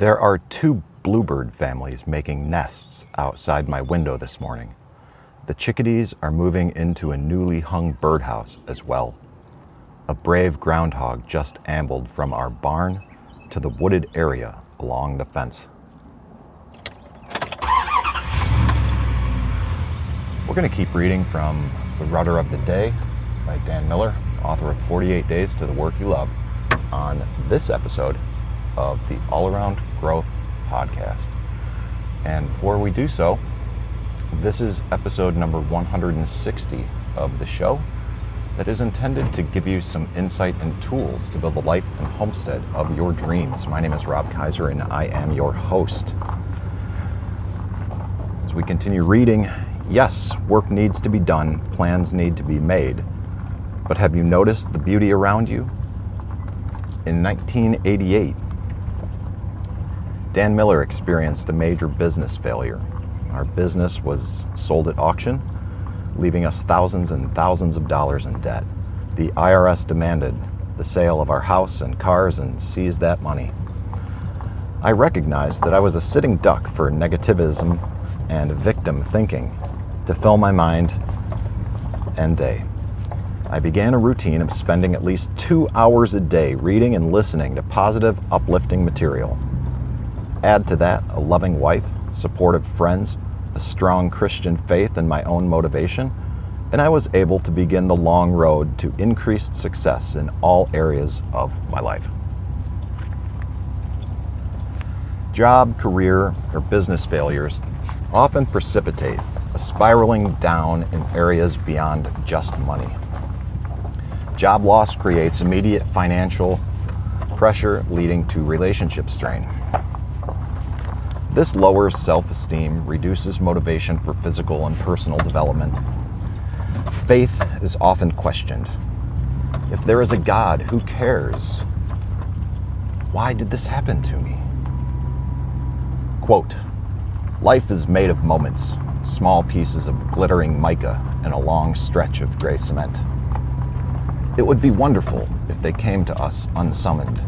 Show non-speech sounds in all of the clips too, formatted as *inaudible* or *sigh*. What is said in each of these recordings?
There are two bluebird families making nests outside my window this morning. The chickadees are moving into a newly hung birdhouse as well. A brave groundhog just ambled from our barn to the wooded area along the fence. We're going to keep reading from The Rudder of the Day by Dan Miller, author of 48 Days to the Work You Love, on this episode of the All Around Growth Podcast. And before we do so, this is episode number 160 of the show that is intended to give you some insight and tools to build the life and homestead of your dreams. My name is Rob Kaiser and I am your host. As we continue reading, yes, work needs to be done, plans need to be made. But have you noticed the beauty around you? In 1988, Dan Miller experienced a major business failure. Our business was sold at auction, leaving us thousands and thousands of dollars in debt. The IRS demanded the sale of our house and cars and seized that money. I recognized that I was a sitting duck for negativism and victim thinking to fill my mind and day. I began a routine of spending at least two hours a day reading and listening to positive, uplifting material. Add to that a loving wife, supportive friends, a strong Christian faith, and my own motivation, and I was able to begin the long road to increased success in all areas of my life. Job, career, or business failures often precipitate a spiraling down in areas beyond just money. Job loss creates immediate financial pressure, leading to relationship strain. This lowers self esteem, reduces motivation for physical and personal development. Faith is often questioned. If there is a God, who cares? Why did this happen to me? Quote Life is made of moments, small pieces of glittering mica and a long stretch of gray cement. It would be wonderful if they came to us unsummoned.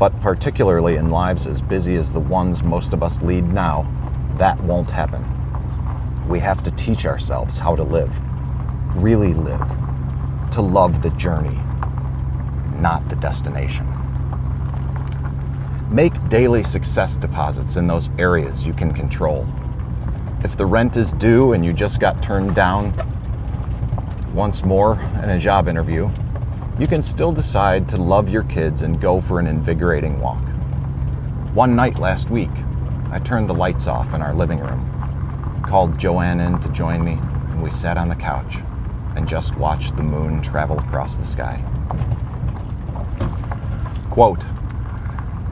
But particularly in lives as busy as the ones most of us lead now, that won't happen. We have to teach ourselves how to live, really live, to love the journey, not the destination. Make daily success deposits in those areas you can control. If the rent is due and you just got turned down once more in a job interview, you can still decide to love your kids and go for an invigorating walk. One night last week, I turned the lights off in our living room, called Joanne in to join me, and we sat on the couch and just watched the moon travel across the sky. Quote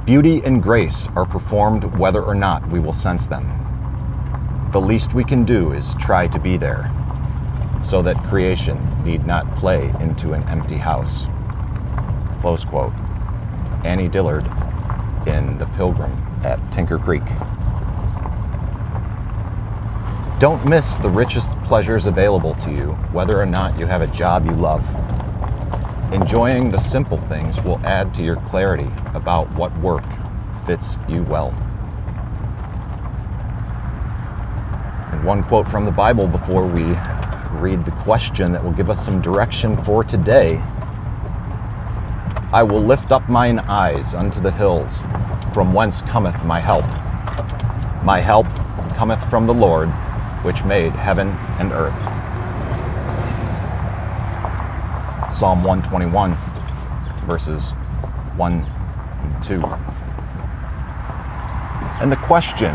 Beauty and grace are performed whether or not we will sense them. The least we can do is try to be there so that creation need not play into an empty house. Close quote. Annie Dillard in The Pilgrim at Tinker Creek. Don't miss the richest pleasures available to you, whether or not you have a job you love. Enjoying the simple things will add to your clarity about what work fits you well. And one quote from the Bible before we read the question that will give us some direction for today. I will lift up mine eyes unto the hills, from whence cometh my help. My help cometh from the Lord, which made heaven and earth. Psalm 121, verses 1 and 2. And the question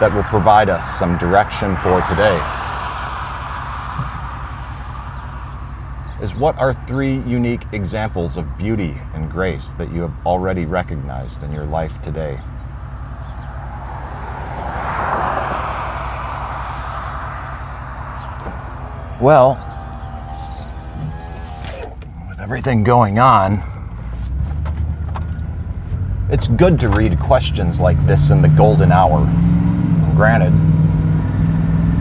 that will provide us some direction for today is what are three unique examples of beauty and grace that you have already recognized in your life today? Well, with everything going on, it's good to read questions like this in the golden hour. Granted,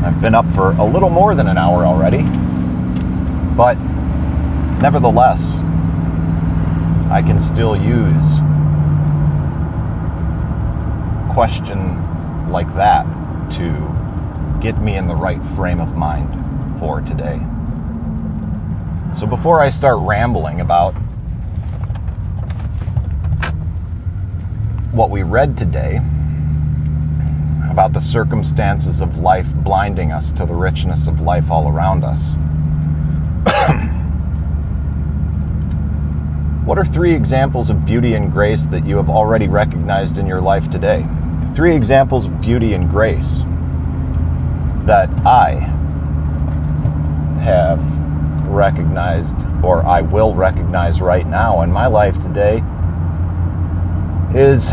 I've been up for a little more than an hour already, but Nevertheless, I can still use question like that to get me in the right frame of mind for today. So before I start rambling about what we read today, about the circumstances of life blinding us to the richness of life all around us. What are three examples of beauty and grace that you have already recognized in your life today? Three examples of beauty and grace that I have recognized or I will recognize right now in my life today is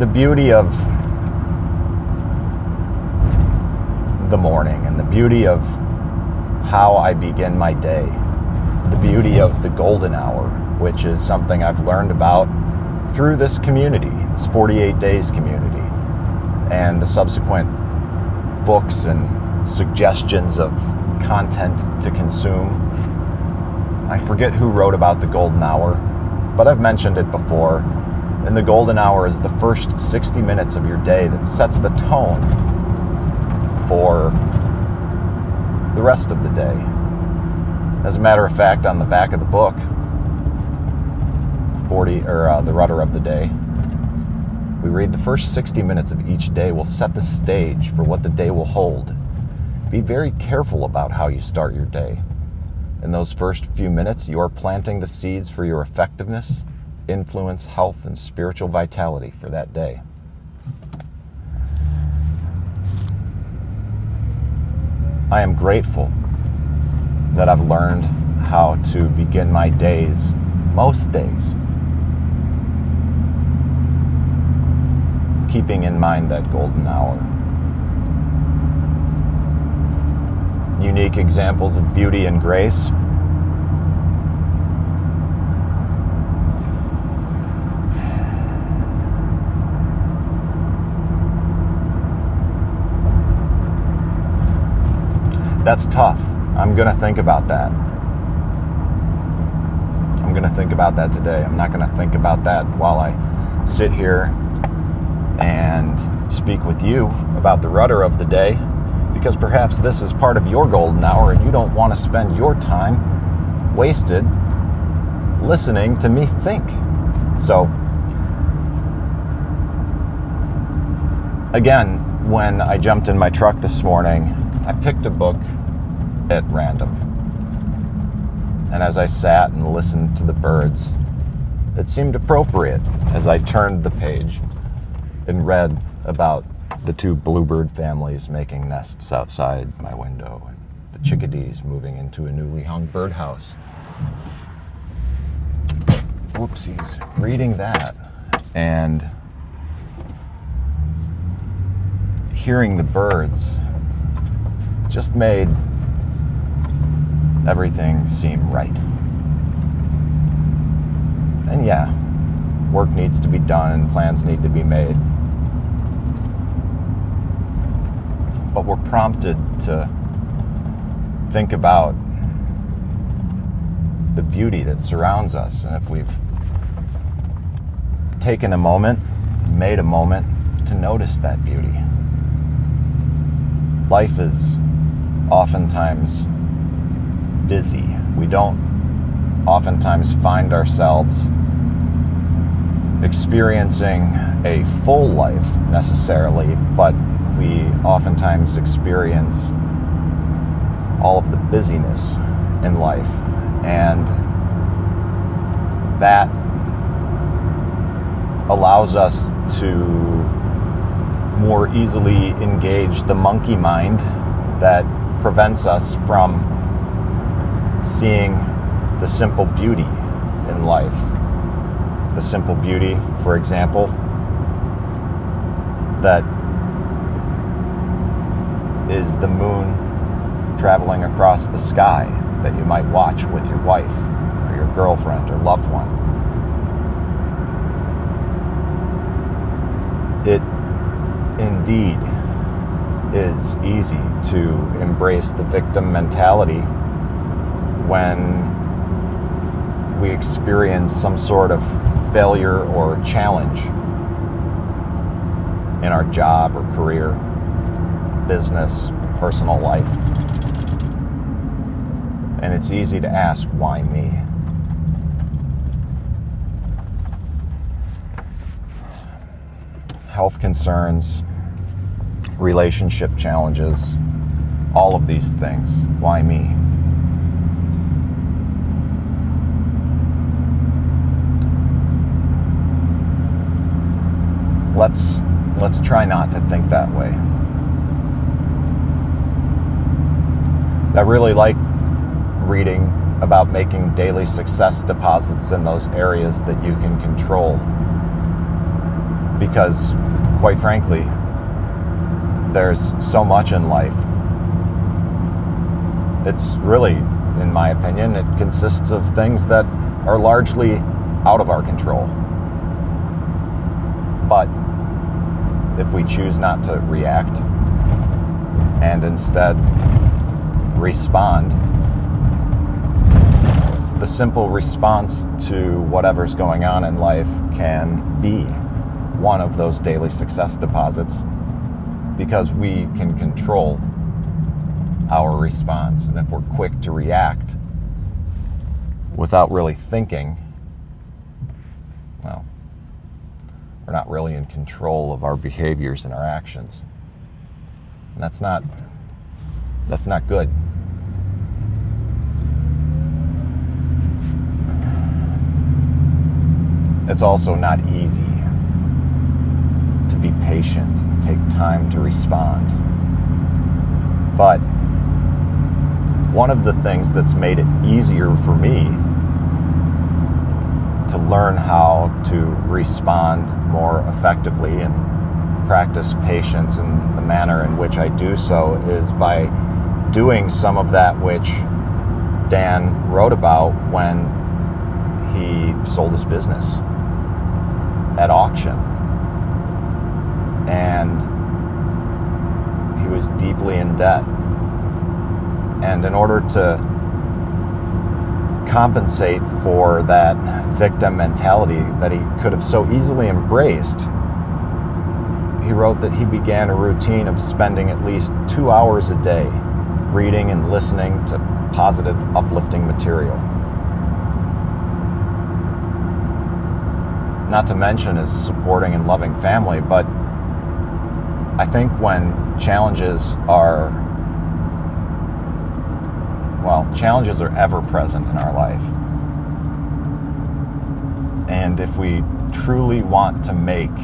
the beauty of the morning and the beauty of how I begin my day, the beauty of the golden hour, which is something I've learned about through this community, this 48 days community, and the subsequent books and suggestions of content to consume. I forget who wrote about the golden hour, but I've mentioned it before. And the golden hour is the first 60 minutes of your day that sets the tone for the rest of the day. As a matter of fact, on the back of the book, 40 or uh, the rudder of the day, we read the first 60 minutes of each day will set the stage for what the day will hold. Be very careful about how you start your day. In those first few minutes, you are planting the seeds for your effectiveness, influence, health, and spiritual vitality for that day. I am grateful that I've learned how to begin my days, most days, keeping in mind that golden hour. Unique examples of beauty and grace That's tough. I'm going to think about that. I'm going to think about that today. I'm not going to think about that while I sit here and speak with you about the rudder of the day because perhaps this is part of your golden hour and you don't want to spend your time wasted listening to me think. So, again, when I jumped in my truck this morning, I picked a book at random. And as I sat and listened to the birds, it seemed appropriate as I turned the page and read about the two bluebird families making nests outside my window and the chickadees moving into a newly hung birdhouse. Whoopsies. Reading that and hearing the birds just made everything seem right. And yeah, work needs to be done plans need to be made. But we're prompted to think about the beauty that surrounds us. And if we've taken a moment, made a moment to notice that beauty, life is oftentimes busy. We don't oftentimes find ourselves experiencing a full life necessarily, but we oftentimes experience all of the busyness in life. And that allows us to more easily engage the monkey mind that prevents us from seeing the simple beauty in life. The simple beauty, for example, that is the moon traveling across the sky that you might watch with your wife or your girlfriend or loved one. It indeed is easy to embrace the victim mentality when we experience some sort of failure or challenge in our job or career, business, personal life. And it's easy to ask, why me? Health concerns, relationship challenges, all of these things. Why me? Let's let's try not to think that way. I really like reading about making daily success deposits in those areas that you can control. Because, quite frankly, there's so much in life. It's really, in my opinion, it consists of things that are largely out of our control. But if we choose not to react and instead respond, the simple response to whatever's going on in life can be one of those daily success deposits because we can control our response. And if we're quick to react without really thinking, well, we're not really in control of our behaviors and our actions. And that's not that's not good. It's also not easy to be patient and take time to respond. But one of the things that's made it easier for me to learn how to respond more effectively and practice patience and the manner in which I do so is by doing some of that which Dan wrote about when he sold his business at auction. And he was deeply in debt. And in order to compensate for that victim mentality that he could have so easily embraced, he wrote that he began a routine of spending at least two hours a day reading and listening to positive, uplifting material. Not to mention his supporting and loving family, but I think when challenges are, well, challenges are ever present in our life. And if we truly want to make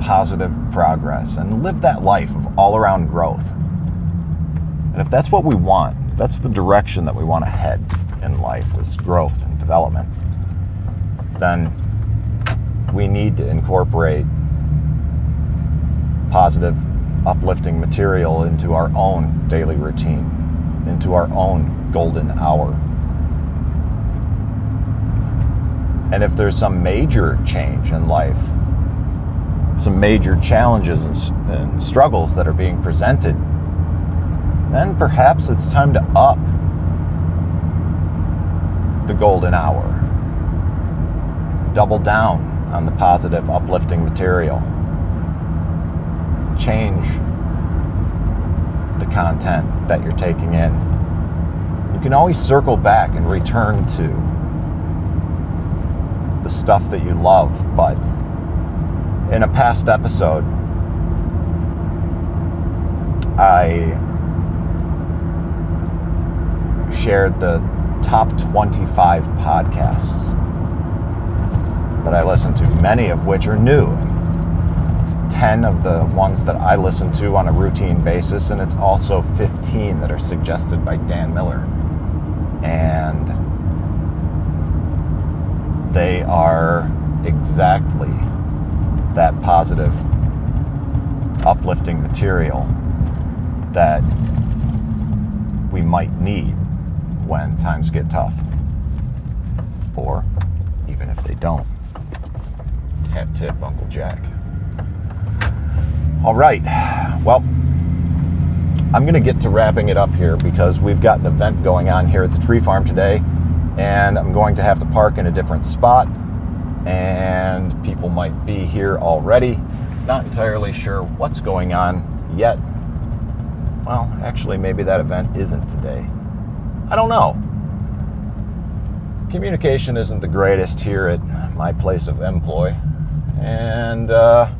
positive progress and live that life of all around growth, and if that's what we want, that's the direction that we want to head in life is growth and development, then we need to incorporate positive, uplifting material into our own daily routine, into our own golden hour. And if there's some major change in life, some major challenges and, and struggles that are being presented then perhaps it's time to up the golden hour. Double down on the positive, uplifting material. Change the content that you're taking in. You can always circle back and return to the stuff that you love, but in a past episode, I shared the top 25 podcasts that I listen to, many of which are new. It's 10 of the ones that I listen to on a routine basis, and it's also 15 that are suggested by Dan Miller. And they are exactly that positive, uplifting material that we might need when times get tough. Or even if they don't. Hat tip, Uncle Jack. All right. Well, I'm going to get to wrapping it up here because we've got an event going on here at the tree farm today. and I'm going to have to park in a different spot. And people might be here already. Not entirely sure what's going on yet. Well, actually, maybe that event isn't today. I don't know. Communication isn't the greatest here at my place of employ. And, uh,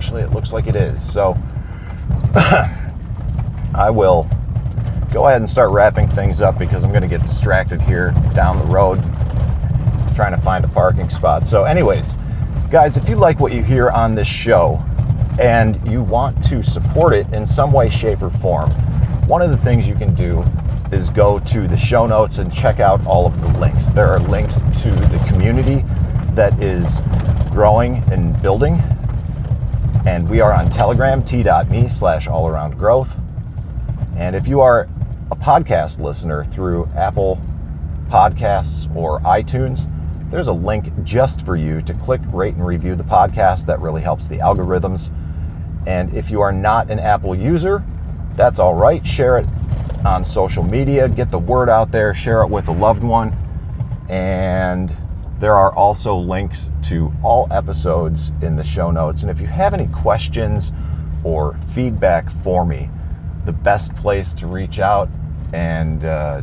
actually, it looks like it is. So, *coughs* I will go ahead and start wrapping things up because I'm going to get distracted here down the road trying to find a parking spot. So, anyways, guys, if you like what you hear on this show and you want to support it in some way, shape, or form, one of the things you can do is go to the show notes and check out all of the links. There are links to the community that is growing and building. And we are on Telegram, t.me slash all around growth. And if you are a podcast listener through Apple Podcasts or iTunes, there's a link just for you to click, rate, and review the podcast. That really helps the algorithms. And if you are not an Apple user, that's all right. Share it on social media, get the word out there, share it with a loved one. And there are also links to all episodes in the show notes. And if you have any questions or feedback for me, the best place to reach out and uh,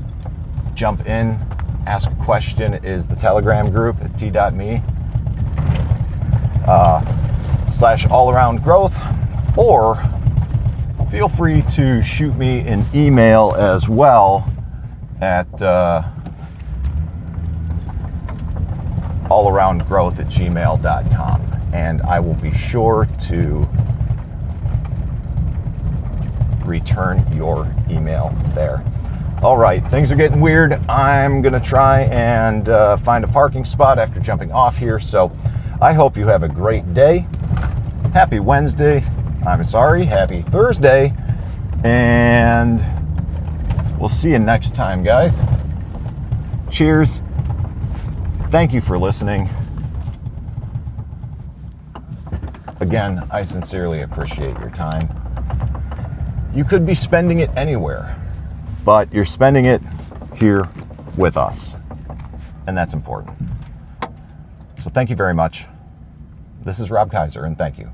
jump in, ask a question is the Telegram group at t.me uh, slash all around growth, or feel free to shoot me an email as well at uh, allaroundgrowth at gmail.com. And I will be sure to return your email there. All right, things are getting weird. I'm going to try and uh, find a parking spot after jumping off here. So I hope you have a great day. Happy Wednesday. I'm sorry, happy Thursday. And we'll see you next time, guys. Cheers. Thank you for listening. Again, I sincerely appreciate your time. You could be spending it anywhere, but you're spending it here with us. And that's important. So thank you very much. This is Rob Kaiser, and thank you.